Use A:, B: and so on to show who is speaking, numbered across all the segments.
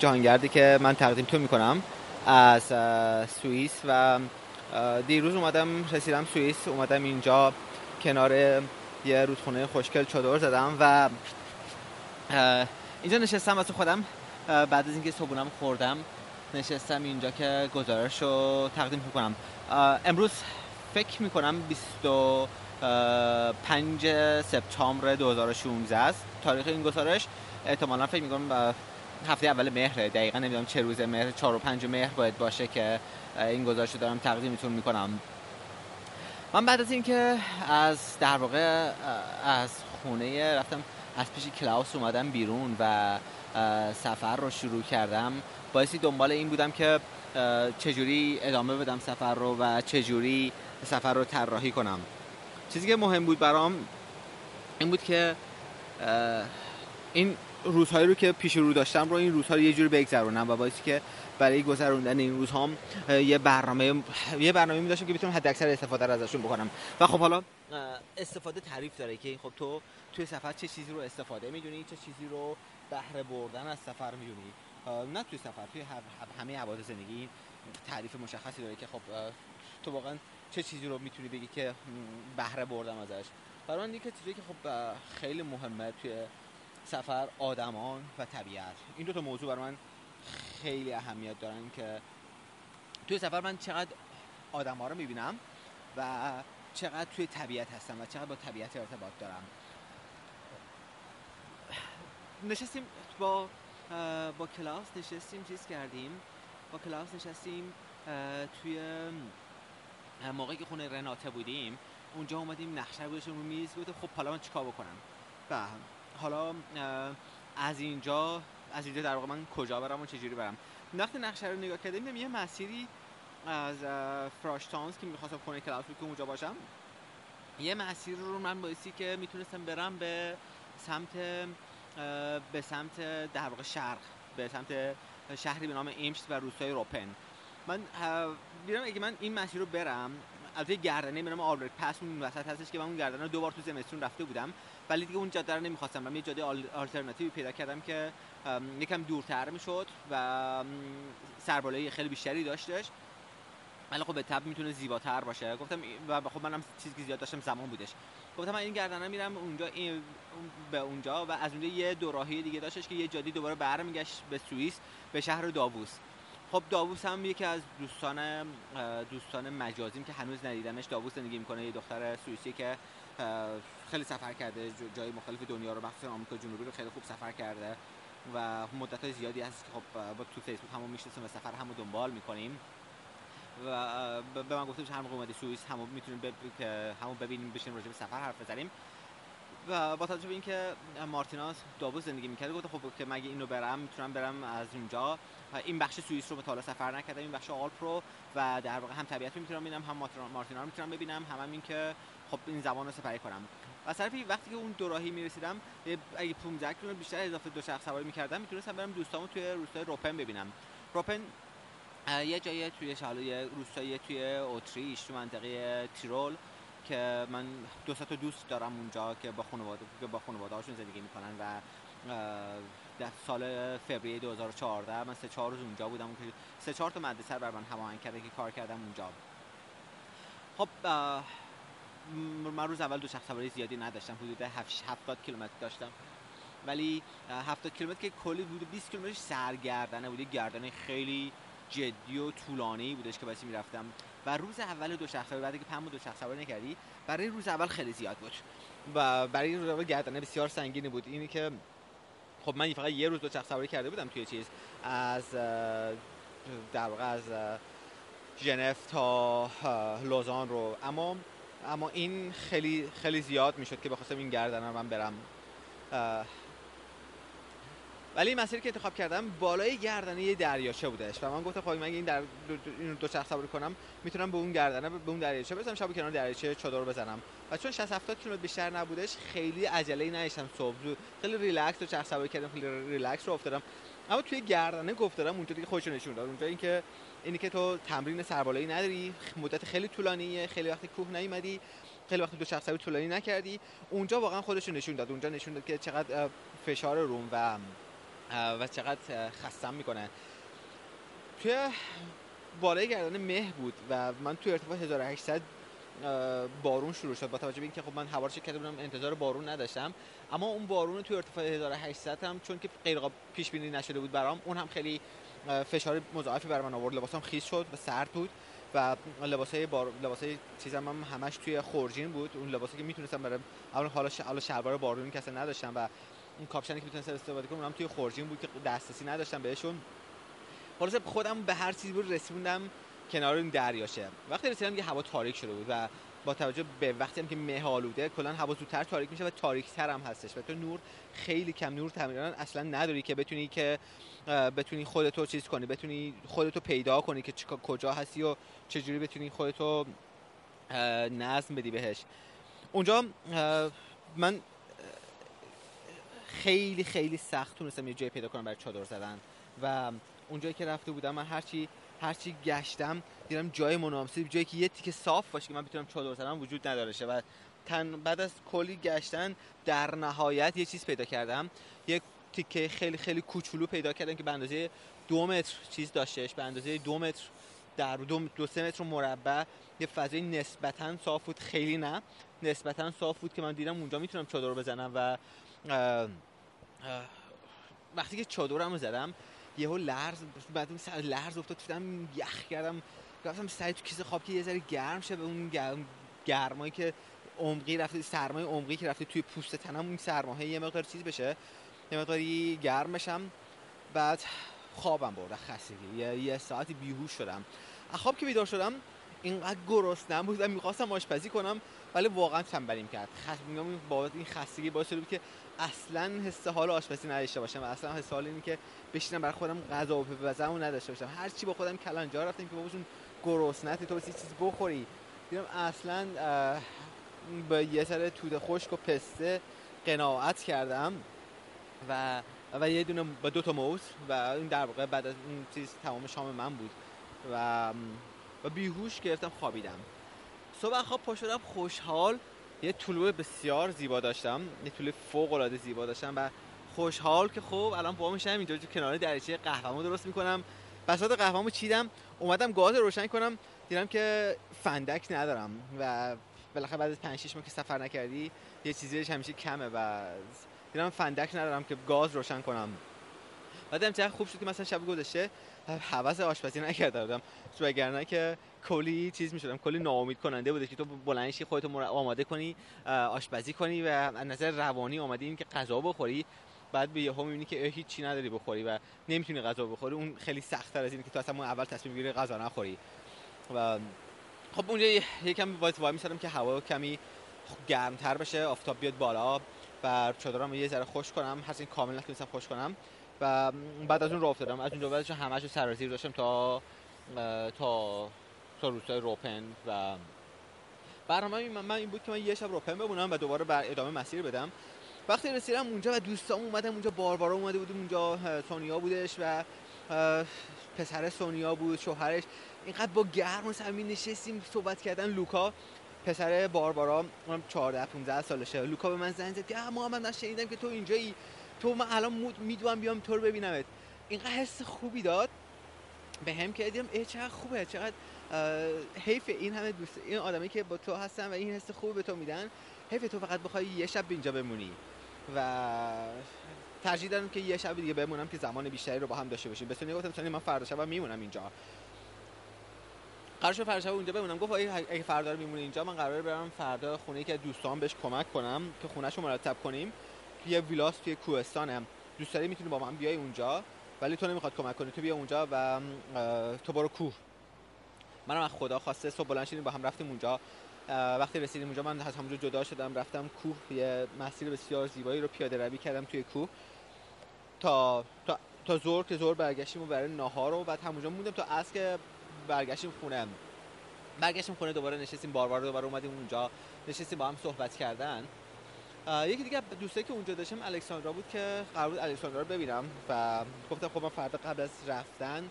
A: سلام این قسمت 209 مجموعه جهانگردی که من تقدیم تو می‌کنم از سوئیس و دیروز اومدم رسیدم سوئیس اومدم اینجا کنار یه رودخونه خوشگل چادر زدم و اینجا نشستم واسه خودم. بعد از اینکه صبحونم خوردم نشستم اینجا که گزارش رو تقدیم کنم امروز فکر می‌کنم 25 سپتامبر 2016 است. تاریخ این گزارش احتمالا فکر می‌کنم هفته اول مهره دقیقا نمی‌دونم چه روز مهر 4 و 5 مهر باید باشه که این گزارش رو دارم تقدیمتون می‌کنم. من بعد از اینکه از در واقع از خونه رفتم از پیش کلاوس اومدم بیرون و سفر رو شروع کردم باعثی دنبال این بودم که چجوری ادامه بدم سفر رو و چجوری سفر رو طراحی کنم. چیزی که مهم بود برام این بود که این روزهایی رو که پیش رو داشتم رو این روزها رو یه جوری بگذرونم و باعثی که برای گذروندن این روزها یه برنامه یه برنامه می داشتم که بتونم حد اکثر استفاده رو ازشون بکنم. و خب حالا استفاده تعریف داره که خب تو توی سفر چه چیزی رو استفاده می‌دونی چه چیزی رو بهره بردن از سفر می‌دونی؟ نه توی سفر توی همه عوارض زندگی تعریف مشخصی داره که خب تو واقعا چه چیزی رو می‌تونی بگی که بهره بردم ازش؟ برای من یکی چیزی که خب خیلی مهمه توی سفر آدمان و طبیعت. این دو تا موضوع برای من خیلی اهمیت دارن که توی سفر من چقدر آدم ها رو می‌بینم و چقدر توی طبیعت هستم و چقدر با طبیعت ارتباط دارم. نشستیم با با کلاس نشستیم چیز کردیم. با کلاس نشستیم توی موقعی که خونه رناته بودیم. اونجا اومدیم نقشه بودش رو میز بود خب حالا من چیکار بکنم؟ و حالا از اینجا از اینجا در واقع من کجا برم و چجوری برم. وقتی نقشه رو نگاه کردیم یه مسیری از فراشتانز که می‌خواستم خونه کلاس که اونجا باشم یه مسیر رو من بایستی که می‌تونستم برم به سمت به سمت در واقع شرق به سمت شهری به نام ایمشت و روستای روپن. من بیرم اگه من این مسیر رو برم البته گردنه برم آلبرت پس اون وسط هستش که من اون گردنه دو بار تو زمستون رفته بودم. ولی دیگه اون جاده رو نمی‌خواستم. من یه جاده آلترناتیوی پیدا کردم که یکم دورتر می‌شد و سربالایی خیلی بیشتری داشتش. ولی خب به تب می‌تونه زیباتر باشه. گفتم و خب منم چیزی که زیاد داشتم زمان بودش. گفتم من این گردنه میرم اونجا این به اونجا و از اونجا یه دو راهی دیگه داشتش که یه جادی دوباره برمیگشت به سوئیس به شهر داووس. خب داووس هم یکی از دوستان دوستان مجازیم که هنوز ندیدمش. داووس زندگی می‌کنه. یه دختر سوئیسی که خیلی سفر کرده جای مختلف دنیا رو مخصوصا آمریکا جنوبی رو خیلی خوب سفر کرده و مدت های زیادی هست که خب با تو فیسبوک همون می‌شناسیم و سفر همو دنبال می‌کنیم. و به من گفته هر موقع اومدی سوئیس همو می‌تونیم که همو ببینیم بشیم راجع به سفر حرف بزنیم. و با توجه به اینکه مارتیناس داوود زندگی می‌کرده گفت خب که مگه اینو برم می‌تونم برم از اونجا این بخش سوئیس رو به سفر نکردم این بخش آلپ رو. و در واقع هم طبیعت رو می‌تونم ببینم هم مارتینا رو می‌تونم ببینم. هم, هم این که خب این زمان رو سپری کنم. و طرفی وقتی که اون دوراهی می‌رسیدم اگه 15 کیلومتر بیشتر اضافه دو شخص سواری می‌کردم می‌تونستم برم دوستامو توی روستای روپن ببینم. روپن یه جایی توی شالو یه روستایی توی اتریش تو منطقه تیرول که من دو تا دوست دارم اونجا که با خانواده که با خانواده هاشون زندگی می‌کنن و در سال فوریه 2014 من سه چهار روز اونجا بودم که سه چهار تا مدرسه بر من هماهنگ کرده که کار کردم اونجا. خب من روز اول دو شخص سواری زیادی نداشتم حدود 70 کیلومتر داشتم. ولی 70 کیلومتر که کلی بود 20 کیلومترش سرگردنه بود گردنه خیلی جدی و طولانی بودش که باسی می‌رفتم. و روز اول دو شخص بعد که پم دو شخص سواری نکردی برای روز اول خیلی زیاد بود. و برای روز اول گردنه بسیار سنگینی بود. اینی که خب من فقط یه روز دو شخص سواری کرده بودم توی چیز از در واقع از ژنو تا لوزان رو. اما اما این خیلی خیلی زیاد می‌شد که بخواستم این گردن رو من برم. ولی مسیری که انتخاب کردم بالای گردنه یه دریاچه بودش و من گفتم خب من این در این دوچرخه سواری کنم می‌تونم به اون گردنه به اون دریاچه برسم شب کنار دریاچه چادر بزنم. و چون 60 70 کیلومتر بیشتر نبودش خیلی عجله ای نداشتم صبح خیلی ریلکس و چرخ سواری کردم خیلی ریلکس رو افتادم. اما توی گردنه گفتم اونجا دیگه خودشو نشون داد. اونجا اینکه اینی که تو تمرین سربالایی نداری مدت خیلی طولانیه خیلی وقتی کوه نیومدی خیلی وقت دو شخصی طولانی نکردی. اونجا واقعا خودش نشون داد. اونجا نشون داد که چقدر فشار روم و و چقدر خستم می‌کنه. توی بالای گردن مه بود و من توی ارتفاع 1800 بارون شروع شد. با توجه به اینکه خب من هوا رو کرده بودم انتظار بارون نداشتم. اما اون بارون توی ارتفاع 1800 هم چون که غیر پیش بینی نشده بود برام اون هم خیلی فشار مضاعفی بر من آورد. لباسام خیس شد و سرد بود و لباسای بار لباسای چیزام هم همش توی خورجین بود. اون لباسی که می‌تونستم برای اول حالا حالا شلوار بارونی که اصلا نداشتم و اون کاپشنی که می‌تونستم استفاده کنم اونم توی خورجین بود که دسترسی نداشتم بهشون. خلاص خودم به هر چیزی بود رسوندم کنار این دریاشه وقتی رسیدم یه هوا تاریک شده بود و با توجه به وقتی هم که مه آلوده کلا هوا زودتر تاریک میشه و تاریکتر هم هستش. و تو نور خیلی کم نور تقریبا اصلا نداری که بتونی که بتونی خودتو چیز کنی بتونی خودتو پیدا کنی که کجا هستی و چجوری بتونی خودتو نظم بدی بهش. اونجا من خیلی خیلی سخت تونستم یه جای پیدا کنم برای چادر زدن. و اونجایی که رفته بودم من هرچی هرچی گشتم دیدم جای مناسب جایی که یه تیکه صاف باشه که من بتونم چادر زدن وجود نداره. و تن بعد از کلی گشتن در نهایت یه چیز پیدا کردم. یک تیکه خیلی خیلی کوچولو پیدا کردم که به اندازه دو متر چیز داشتش به اندازه دو متر در دو, دو سه متر مربع. یه فضای نسبتا صاف بود. خیلی نه. نسبتا صاف بود که من دیدم اونجا می‌تونم چادر بزنم و وقتی که چادرم رو زدم یهو لرز بعد اون لرز افتاد شدم یخ کردم. رفتم سعی تو کیسه خواب که یه ذره گرم شه به اون گرمایی که عمقی رفته سرمای عمقی که رفته توی پوست تنم اون سرماه یه مقدار چیز بشه یه مقداری گرم بشم. بعد خوابم برد خستگی. یه, یه ساعتی بیهوش شدم. خواب که بیدار شدم اینقدر گرسنم بود و می‌خواستم آشپزی کنم. ولی واقعا تنبلیم کرد. خش... با این خستگی باعث شده بود که اصلا حس حال آشپزی نداشته باشم و اصلا حس حال اینی که بشینم برای خودم غذا بپزم و نداشته باشم. هر چی با خودم کلنجار رفتم که باباشون گرسنتی تو بسی چیز بخوری. دیدم اصلا به یه سر توده خشک و پسته قناعت کردم و و یه دونه با دو تا موز و این در واقع بعد از این چیز تمام شام من بود. و و بیهوش گرفتم خوابیدم. صبح خواب پا شدم خوشحال. یه طلوع بسیار زیبا داشتم. یه طلوع فوق العاده زیبا داشتم و خوشحال که خب الان با میشم اینجا کنار دریچه قهوه‌مو درست می‌کنم. بساط قهوه‌مو چیدم اومدم گاز روشن کنم. دیدم که فندک ندارم و بالاخره بعد از 5 6 ماه که سفر نکردی یه چیزی همیشه کمه و دیدم فندک ندارم که گاز روشن کنم. بعدم چه خوب شد که مثلا شب گذشته حواس آشپزی نکرده بودم وگرنه که کلی چیز می‌شدم کلی ناامید کننده بوده که تو بلندشی خودت آماده کنی آشپزی کنی و از نظر روانی آماده این که غذا بخوری بعد به یهو می‌بینی که هیچ چی نداری بخوری و نمی‌تونی غذا بخوری. اون خیلی سخت تر از اینه که تو اصلا اول تصمیم بگیری غذا نخوری. و خب اونجا یکم باید وای میسادم که هوا کمی گرمتر بشه آفتاب بیاد بالا و چادرم یه ذره خوش کنم. هر این کامل نتونستم خوش کنم. و بعد از اون راه افتادم. از اونجا بعدش همش رو سرازیر داشتم تا تا تا روستای روپن و برنامه من این بود که من یه شب روپن بمونم و دوباره بر ادامه مسیر بدم. وقتی رسیدم اونجا و دوستام اومدم اونجا باربارا اومده بود اونجا سونیا بودش و پسر سونیا بود شوهرش. اینقدر با گرم و نشستیم صحبت کردن. لوکا پسر باربارا اونم 14 15 سالشه. لوکا به من زنگ زد که محمد من شنیدم که تو اینجایی. تو من الان می‌دونم بیام تو رو ببینمت. اینقدر حس خوبی داد. به هم که دیدم ای چقدر خوبه چقدر حیف این همه دوست این آدمی که با تو هستن و این حس خوبی به تو میدن. حیف تو فقط بخوای یه شب اینجا بمونی و ترجیح دارم که یه شب دیگه بمونم که زمان بیشتری رو با هم داشته باشیم. بسونی گفتم من فردا شب میمونم اینجا. قرار شد فردا شب اونجا بمونم. گفت اگه فردا رو میمونی اینجا من قراره برم فردا خونه که دوستان بهش کمک کنم که خونهشو مرتب کنیم. یه ویلاس توی کوهستانم. دوست داری می‌تونی با من بیای اونجا؟ ولی تو نمی‌خواد کمک کنی. تو بیا اونجا و تو برو کوه. منم از خدا خواسته صبح بلند شدیم با هم رفتیم اونجا. وقتی رسیدیم اونجا من از همونجا جدا شدم رفتم کوه یه مسیر بسیار زیبایی رو پیاده روی کردم توی کوه. تا تا تا زور که زور برگشتیم و برای ناهار رو بعد همونجا موندم تا از که برگشتیم خونه. برگشتیم خونه دوباره نشستیم باربار دوباره اومدیم اونجا نشستیم با هم صحبت کردن. یکی دیگه دوستایی که اونجا داشتم الکساندرا بود که قرار بود الکساندرا رو ببینم و گفتم خب من فردا قبل از رفتن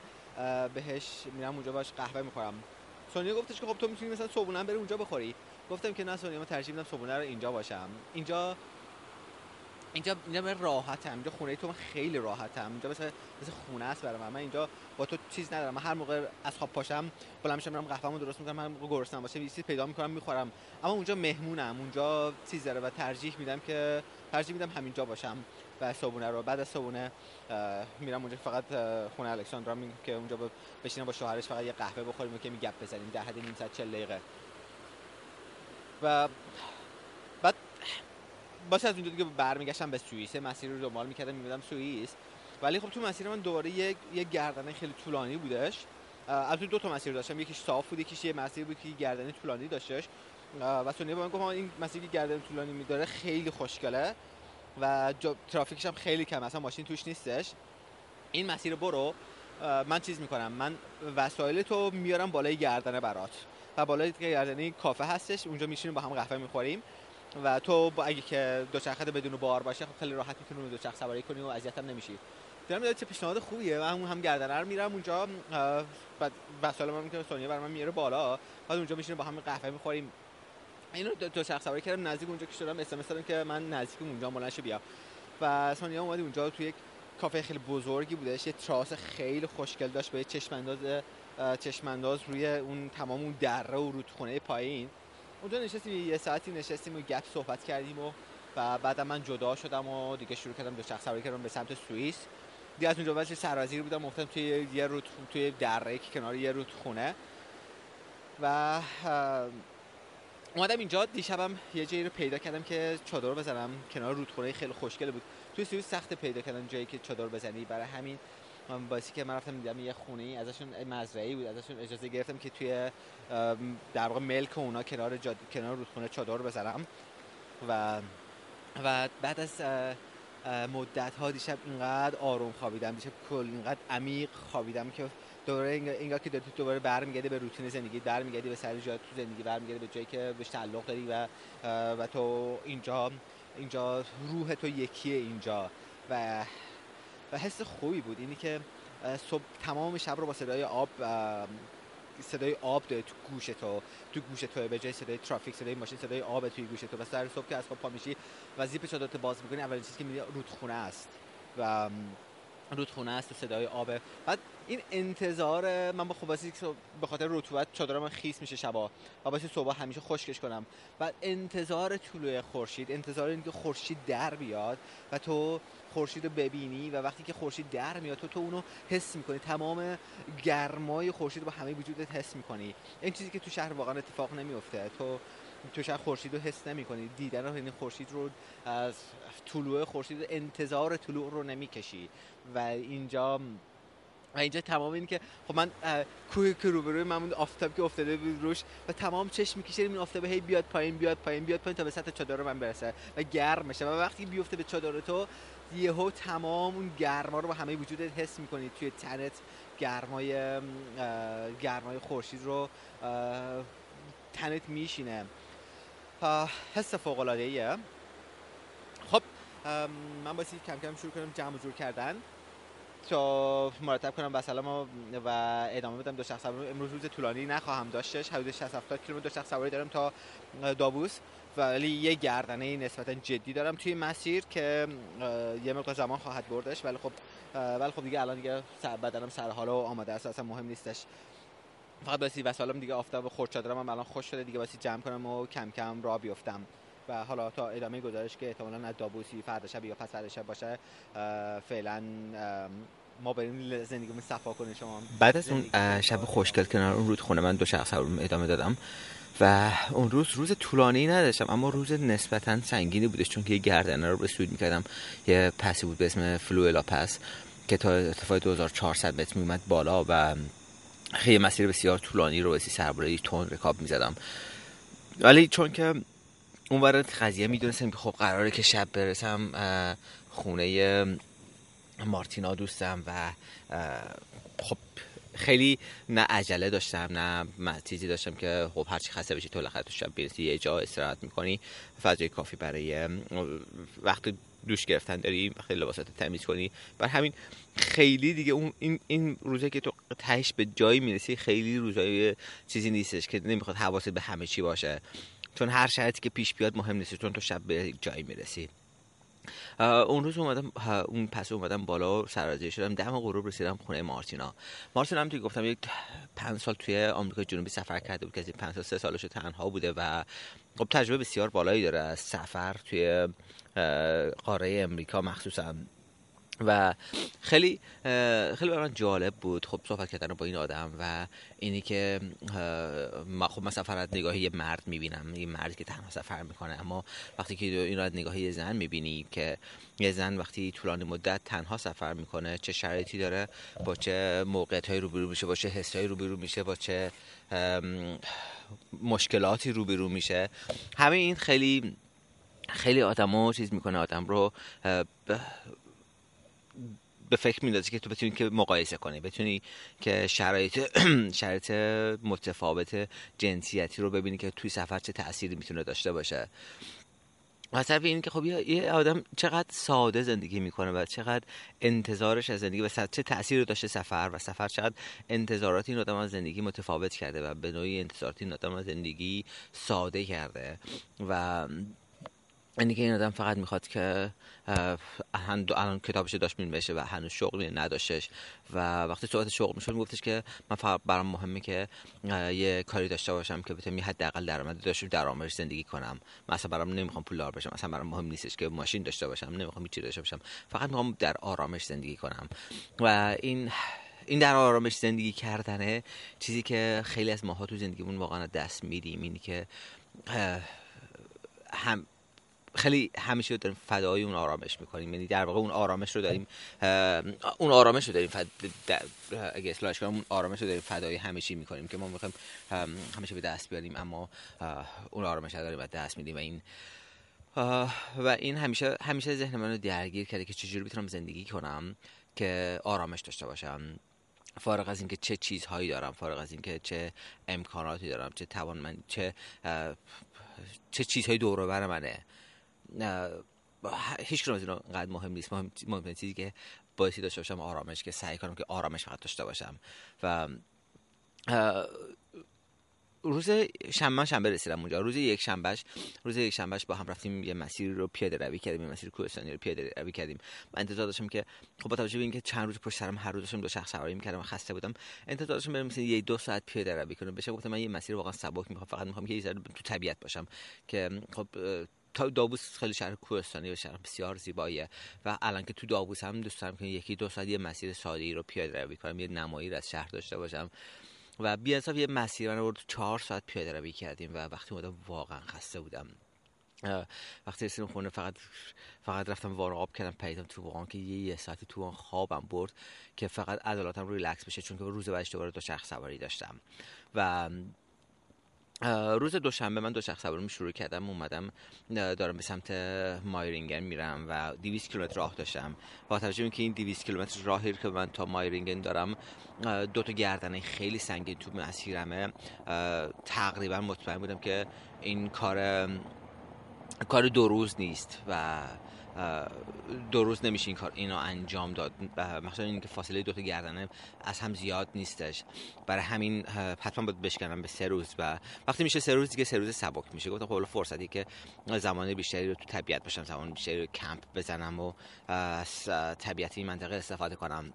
A: بهش میرم اونجا باش قهوه می‌خورم. سونیا گفتش که خب تو می‌تونی مثلا صبحونه بری اونجا بخوری. گفتم که نه سونیا من ترجیح میدم صبحونه رو اینجا باشم. اینجا اینجا اینجا من راحتم. اینجا خونه تو من خیلی راحتم. اینجا مثل مثل خونه است برای من. اینجا با تو چیز ندارم. من هر موقع از خواب پاشم بلند میشم میرم قهوه‌مو درست می‌کنم. هر موقع گرسنم باشه چیزی پیدا می‌کنم می‌خورم. اما اونجا مهمونم. اونجا چیز داره و ترجیح میدم که ترجیح میدم همینجا باشم. و صبونه رو. بعد از صبونه میرم اونجا فقط خونه الکساندرا که اونجا بشینم با شوهرش فقط یه قهوه بخوریم و که میگپ بزنیم. ده حد نیم ساعت 40 دقیقه. و بعد باشه از اونجا دیگه برمیگشتم به سوئیس. مسیر رو دنبال می‌کردم میبودم سوئیس. ولی خب تو مسیر من دوباره یه, یه گردنه خیلی طولانی بودش. از دو تا مسیر داشتم. یکیش صاف بود یکیش یه مسیر بود که گردنه طولانی داشتش. و سونیا با من گفت این مسیری که گردن طولانی میداره خیلی خوشگله. و ترافیکش هم خیلی کم اصلا ماشین توش نیستش. این مسیر برو. من چیز می‌کنم من وسایل تو میارم بالای گردنه برات. و بالای گردنه کافه هستش اونجا میشینیم با هم قهوه می‌خوریم. و تو با اگه که دوچرخه بدون بار باشه خب خیلی راحت می‌تونی دو دوچرخه سواری کنی و اذیت هم نمیشی. دیدم یاد چه پیشنهاد خوبیه. و هم گردنه رو میرم اونجا بعد وسایل من که سونیا برام میاره بالا. بعد اونجا میشینیم با هم قهوه می‌خوریم. اینو دوچرخه سواری کردم نزدیک اونجا که شدم اس ام اس که من نزدیک اونجا بلند بیا. و سونیا اومد اونجا تو یک کافه خیلی بزرگی بودش یه تراس خیلی خوشگل داشت با یه چشم انداز روی اون تمام اون دره و رودخونه پایین. اونجا نشستیم یه ساعتی نشستیم و گپ صحبت کردیم و و بعد من جدا شدم و دیگه شروع کردم دوچرخه سواری کردم به سمت سوئیس. دیگه از اونجا واسه سرازیر بودم افتادم توی یه رود توی دره کنار یه رودخونه. و اومدم اینجا دیشبم یه جایی رو پیدا کردم که چادر بزنم. کنار رودخونه خیلی خوشگل بود. توی سوئیس سخت پیدا کردن جایی که چادر بزنی. برای همین من باعثی که من رفتم دیدم یه خونه ای ازشون مزرعی بود. ازشون اجازه گرفتم که توی در واقع ملک اونا کنار جاد... کنار رودخونه چادر بزنم. و و بعد از مدت ها دیشب اینقدر آروم خوابیدم. دیشب کل اینقدر عمیق خوابیدم که دوباره اینگاه که داری دوباره برمیگردی به روتین زندگی برمیگردی به سر جای تو زندگی برمیگردی به جایی که بهش تعلق داری و و تو اینجا اینجا روح تو یکیه اینجا. و و حس خوبی بود. اینی که صبح تمام شب رو با صدای آب صدای آب داره تو گوش تو تو گوش تو به جای صدای ترافیک صدای ماشین صدای آب توی گوش تو. و سر صبح که از خواب پا میشی و زیپ چادرت باز می‌کنی اولین چیزی که می‌بینی رودخونه است. و رودخونه است و صدای آبه بعد این انتظار من با خوباسی به خاطر رطوبت چادرم خیس میشه شبا و باید صبح همیشه خشکش کنم و انتظار طلوع خورشید انتظار اینکه خورشید در بیاد و تو خورشید رو ببینی و وقتی که خورشید در میاد تو تو اونو حس می‌کنی. تمام گرمای خورشید رو با همه وجودت حس می‌کنی. این چیزی که تو شهر واقعا اتفاق نمیفته تو تو شهر خورشید رو حس نمی کنی دیدن این خورشید رو از طلوع خورشید انتظار طلوع رو نمی‌کشی. و اینجا و اینجا تمام این که خب من کوه که روبروی من آفتاب که افتاده بود روش و تمام چشم می‌کشه این آفتاب هی بیاد پایین بیاد پایین بیاد پایین تا به سطح چادر من برسه و گرم میشه و وقتی بیفته به چادر تو یهو تمام اون گرما رو با همه وجودت حس می‌کنی. توی تنت گرمای گرمای خورشید رو تنت میشینه. حس فوق العاده خب من باید کم کم شروع کنم جمع جور کردن. تا مرتب کنم سلام و ادامه بدم. دو شخص سواری امروز روز طولانی نخواهم داشتش حدود 60 70 کیلومتر دو شخص سواری دارم تا دابوس ولی یه گردنه نسبتا جدی دارم توی مسیر که یه مقدار زمان خواهد بردش. ولی خب ولی خب دیگه الان دیگه بدنم سر حال و آماده است اصلا مهم نیستش. فقط باسی وسالم دیگه آفتاب خورد هم الان خوش شده. دیگه باسی جمع کنم و کم کم را بیفتم. و حالا تا ادامه گزارش که احتمالاً از دابوسی فردا شب یا پس فردا شب باشه فعلا ما بریم زندگیمون صفا کنیم شما.
B: بعد از اون شب خوشگل کنار اون رودخونه من دو شخص ادامه دادم و اون روز روز طولانی نداشتم اما روز نسبتا سنگینی بودش چون که یه گردنه رو رسید می‌کردم. یه پسی بود به اسم فلوئلا پس که تا ارتفاع 2400 متر میومد بالا و خیلی مسیر بسیار طولانی رو بسی سرباره تون رکاب می‌زدم. ولی چون که اون ورد قضیه می‌دونستم که خب قراره که شب برسم خونه مارتینا دوستم و خب خیلی نه عجله داشتم نه چیزی داشتم که خب هرچی خسته بشی تو تو شب بیرسی یه جا استراحت می‌کنی فضای کافی برای وقت دوش گرفتن داری خیلی لباسات تمیز کنی. بر همین خیلی دیگه اون این این روزه که تو تهش به جایی می‌رسی خیلی روزای چیزی نیستش که نمی‌خواد حواست به همه چی باشه. چون هر شرایطی که پیش بیاد مهم نیست چون تو شب به جایی می‌رسی. اون روز اومدم اون پس اومدم بالا سرازیر شدم. دم غروب رسیدم خونه مارتینا. مارتینا هم توی گفتم یک پنج سال توی آمریکا جنوبی سفر کرده بود که از پنج سال سه سالش تنها بوده و خب تجربه بسیار بالایی داره. از سفر توی قاره امریکا مخصوصا. و خیلی خیلی برای من جالب بود خب صحبت کردن با این آدم و اینی که خب من سفر از نگاهی یه مرد می‌بینم یه مردی که تنها سفر می‌کنه اما وقتی که این رو از نگاهی یه زن می‌بینی که یه زن وقتی طولانی مدت تنها سفر می‌کنه چه شرایطی داره با چه موقعیت های روبرو میشه با چه حس های روبرو میشه با چه مشکلاتی روبرو میشه. همه این خیلی خیلی آدم چیز می‌کنه آدم رو به فکر میندازی که تو بتونی که مقایسه کنی. بتونی که شرایط شرایط متفاوت جنسیتی رو ببینی که توی سفر چه تأثیری می‌تونه داشته باشه. از طرف این که خب یه آدم چقدر ساده زندگی می‌کنه و چقدر انتظارش از زندگی و چه تأثیری داشته سفر و سفر چقدر انتظارات این آدم از زندگی متفاوت کرده و به نوعی انتظارات این آدم از زندگی ساده کرده و اینی که این آدم فقط می‌خواد که الان کتابش داشت بشه و هنوز شغلی نداشتش. و وقتی صحبت شغل می‌شد میگفتش که من فقط برام مهمه که یه کاری داشته باشم که بتونم حداقل درآمد داشته درآمدش زندگی کنم. مثلا برام نمی‌خوام پولدار بشم. مثلا برام مهم نیستش که ماشین داشته باشم. نمی‌خوام چیزی داشته باشم. فقط می‌خوام در آرامش زندگی کنم. و این این در آرامش زندگی کردنه چیزی که خیلی از ماها تو زندگیمون واقعا دست میدیم. اینی که هم خیلی همیشه داریم فدای اون آرامش می‌کنیم یعنی در واقع اون آرامش رو داریم اون آرامش رو داریم. اگه اصلاحش کنم اون آرامش رو داریم فدای همیشه می‌کنیم که ما می‌خوایم همیشه به دست بیاریم اما اون آرامش رو داریم و دست میدیم و این و این همیشه همیشه ذهن من رو درگیر کرده که چجوری می‌تونم زندگی کنم که آرامش داشته باشم فارغ از اینکه چه چیزهایی دارم فارغ از اینکه چه امکاناتی دارم چه توان من چه چه چیزهایی دور بر منه هیچ کنم از اینا قد مهم نیست. مهم, چیزی که باعثی داشته باشم آرامش که سعی کنم که آرامش فقط داشته باشم. و روز شنبه شنبه رسیدم اونجا. روز یک شنبهش روز یک شنبهش با هم رفتیم یه مسیر رو پیاده روی کردیم یه مسیر کوهستانی رو پیاده روی کردیم. من انتظار داشتم که خب با توجه به اینکه چند روز پشت سرم هر روز داشتم دو شخص سواری می‌کردم و خسته بودم انتظار داشتم برم مثلا یه دو ساعت پیاده روی کنم. بشه گفتم من یه مسیر واقعا سبک می‌خوام فقط می‌خوام که یه ذره تو طبیعت باشم. که خب داووس خیلی شهر کوهستانی و شهر بسیار زیباییه. و الان که تو داووس هم دوست دارم که یکی دو ساعت یه مسیر ساده ای رو پیاده روی کنم یه نمایی از شهر داشته باشم. و بی یه مسیر رو چهار ساعت پیاده روی کردیم و وقتی اومدم واقعا خسته بودم. وقتی رسیدم خونه فقط فقط رفتم وارقاب کردم پیدم تو واقعا که یه, یه ساعتی تو خوابم برد که فقط عضلاتم ریلکس بشه چون که روز بعدش دوباره دو شخص سواری داشتم. و روز دوشنبه من دو شخص سواری شروع کردم اومدم دارم به سمت مایرینگن میرم و 200 کیلومتر راه داشتم. با توجه که این 200 کیلومتر راهی که من تا مایرینگن دارم دو تا گردنه خیلی سنگین تو مسیرمه. تقریبا مطمئن بودم که این کار کار دو روز نیست و دو روز نمیشه این کار اینو انجام داد. مثلا اینکه فاصله دو تا گردنه از هم زیاد نیستش. برای همین حتما باید بشکنم به سه روز و وقتی میشه سه روز دیگه سه روز سبک میشه. گفتم خب فرصتی که زمان بیشتری رو تو طبیعت باشم زمان بیشتری رو کمپ بزنم و از طبیعت این منطقه استفاده کنم.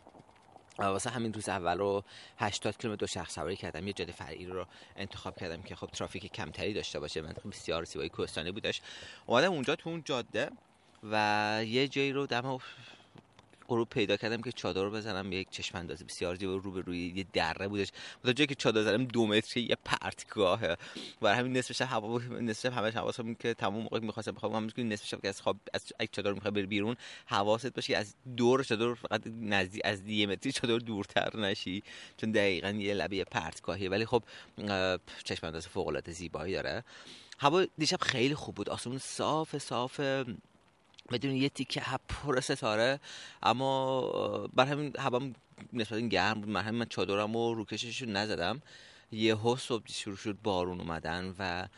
B: واسه همین روز اول رو 80 کیلومتر شخص سواری کردم. یه جاده فرعی رو انتخاب کردم که خب ترافیک کمتری داشته باشه. منطقه بسیار زیبایی کوهستانی بودش. اومدم اونجا تو اون جاده و یه جایی رو دم غروب پیدا کردم که چادر رو بزنم یک چشم اندازی بسیار زیبا رو به روی یه دره بودش. تا جایی که چادر زدم دو متری یه پرتگاهه. برای همین نصف شب هوا نصف شب همش حواسم که تمام موقع می‌خواستم بخوام هم که نصف شب که از خواب از یک چادر می‌خواد بری بیرون حواست باشه از دور چادر فقط نزدیک از دی متری چادر دورتر نشی چون دقیقاً یه لبه پرتگاهیه. ولی خب چشم انداز فوق العاده زیبایی داره. هوا دیشب خیلی خوب بود. آسمون صاف صاف بدون یه تیکه پر ستاره. اما بر همین هوام نسبتا گرم بود. من من چادرم و روکشش نزدم. یه صبح شروع شد بارون اومدن و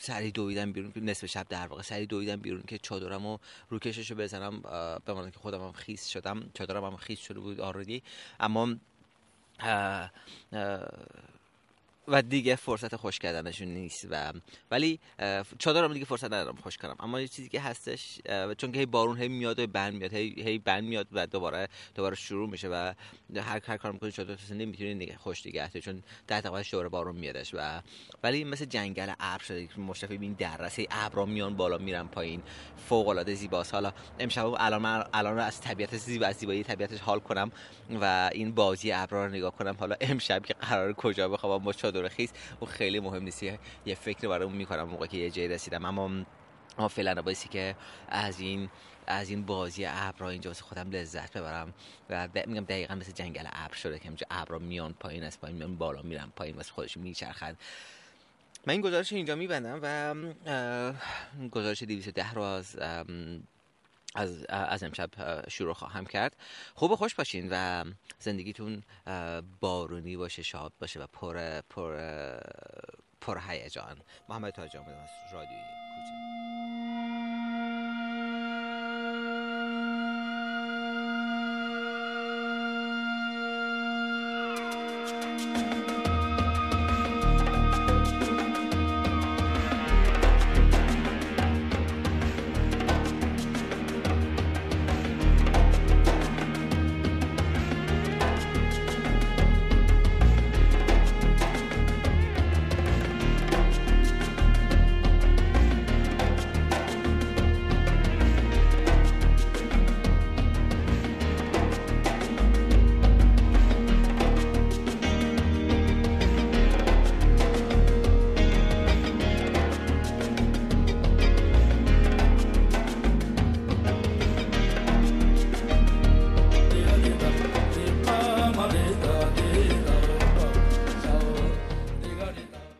B: سری دویدم بیرون. نصف شب در واقع سری دویدم بیرون که چادرم و روکشش رو بزنم به که خودم هم خیس شدم. چادرم هم خیس شده بود آردی اما و دیگه فرصت خوش کردنشون نیست و ولی چادرم دیگه فرصت ندارم خوش کنم. اما یه چیزی که هستش چون که هی بارون هی میاد و بند میاد هی هی بند میاد و دوباره دوباره شروع میشه و هر هر کار می‌کنی چادر تو نمی‌تونی دیگه خوش دیگه چون در دقیقه دوباره بارون میادش و ولی مثل جنگل ابر شده مشرفی این درسه ابرا میان بالا میرن پایین فوق العاده زیباست. حالا امشب الان من الان از طبیعت زیبا زیبایی طبیعتش حال کنم و این بازی ابرا رو نگاه کنم. حالا امشب که قرار کجا بخوام با خیس. و خیلی مهم نیست. یه فکر برام می‌کنم موقع که یه جای رسیدم. اما اما فعلا بایستی که از این از این بازی ابرا اینجا واسه خودم لذت ببرم. و میگم دقیقا مثل جنگل ابر شده که اینجا ابرا میان پایین از پایین میان بالا میرن پایین واسه خودش میچرخن. من این گزارش اینجا میبندم و گزارش 210 رو از از, از امشب شروع خواهم کرد. خوب و خوش باشین و زندگیتون بارونی باشه شاد باشه و پر پر پر هیجان. محمد تاج از رادیویی